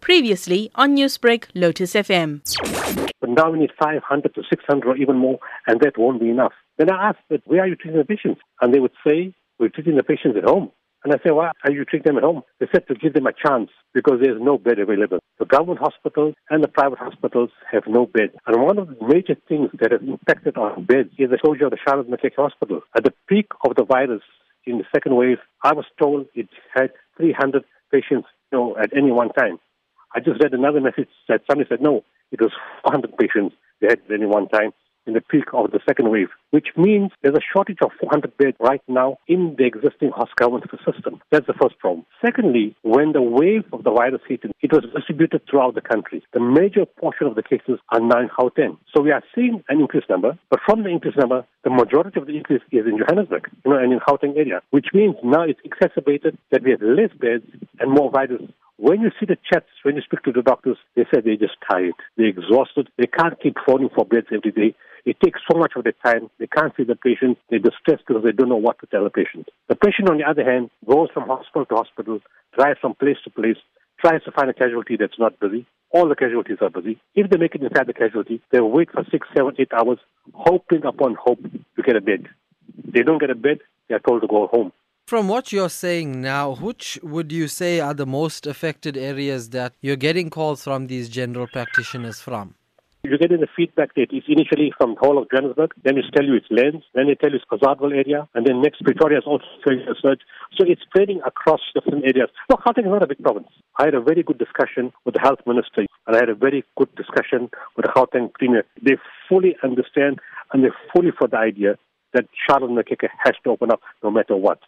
Previously on Newsbreak, Lotus FM. But now we need 500 to 600 or even more, and that won't be enough. Then I asked, but where are you treating the patients? And they would say, we're treating the patients at home. And I say, why are you treating them at home? They said to give them a chance because there's no bed available. The government hospitals and the private hospitals have no bed. And one of the major things that has impacted on beds is the closure of the Charlotte Maxeke Hospital. At the peak of the virus in the second wave, I was told it had 300 patients you know, at any one time. I just read another message that somebody said, no, it was 400 patients they had at any one time in the peak of the second wave, which means there's a shortage of 400 beds right now in the existing hospital system. That's the first problem. Secondly, when the wave of the virus hit, it was distributed throughout the country. The major portion of the cases are now in Gauteng. So we are seeing an increased number, but from the increased number, the majority of the increase is in Johannesburg, you know, and in Gauteng area, which means now it's exacerbated that we have less beds and more virus when you see the chats, when you speak to the doctors, they say they're just tired, they're exhausted, they can't keep phoning for beds every day. It takes so much of their time. They can't see the patient. They're distressed because they don't know what to tell the patient. The patient, on the other hand, goes from hospital to hospital, drives from place to place, tries to find a casualty that's not busy. All the casualties are busy. If they make it inside the casualty, they wait for six, seven, eight hours, hoping upon hope to get a bed. They don't get a bed, they are told to go home. From what you're saying now, which would you say are the most affected areas that you're getting calls from these general practitioners from? You're getting the feedback that it's initially from the whole of Johannesburg, then it's tell you it's Lens, then they tell you it's Cozadville area, and then next Pretoria is also showing a surge. So it's spreading across different areas. Look, Gauteng is not a big province. I had a very good discussion with the health minister, and I had a very good discussion with the Gauteng premier. They fully understand and they're fully for the idea that Charlotte Maxeke has to open up no matter what.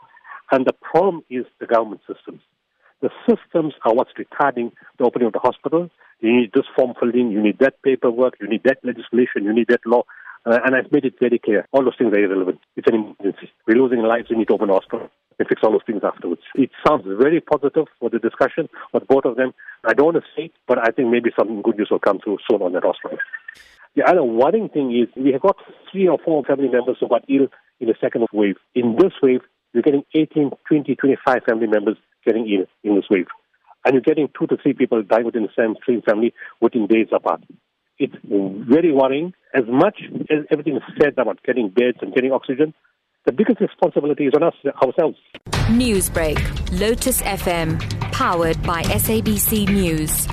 And the problem is the government systems. The systems are what's retarding the opening of the hospital. You need this form filled in, you need that paperwork, you need that legislation, you need that law. Uh, and I've made it very clear. All those things are irrelevant. It's an emergency. We're losing lives. We need to open a hospital and fix all those things afterwards. It sounds very positive for the discussion with both of them. I don't want to say, but I think maybe some good news will come through soon on that hospital. The other worrying thing is we have got three or four family members who got ill in the second wave. In this wave, you're getting 18, 20, 25 family members getting ill in this wave. And you're getting two to three people dying within the same, same family within days apart. It's very worrying. As much as everything is said about getting beds and getting oxygen, the biggest responsibility is on us ourselves. Newsbreak, Lotus FM, powered by SABC News.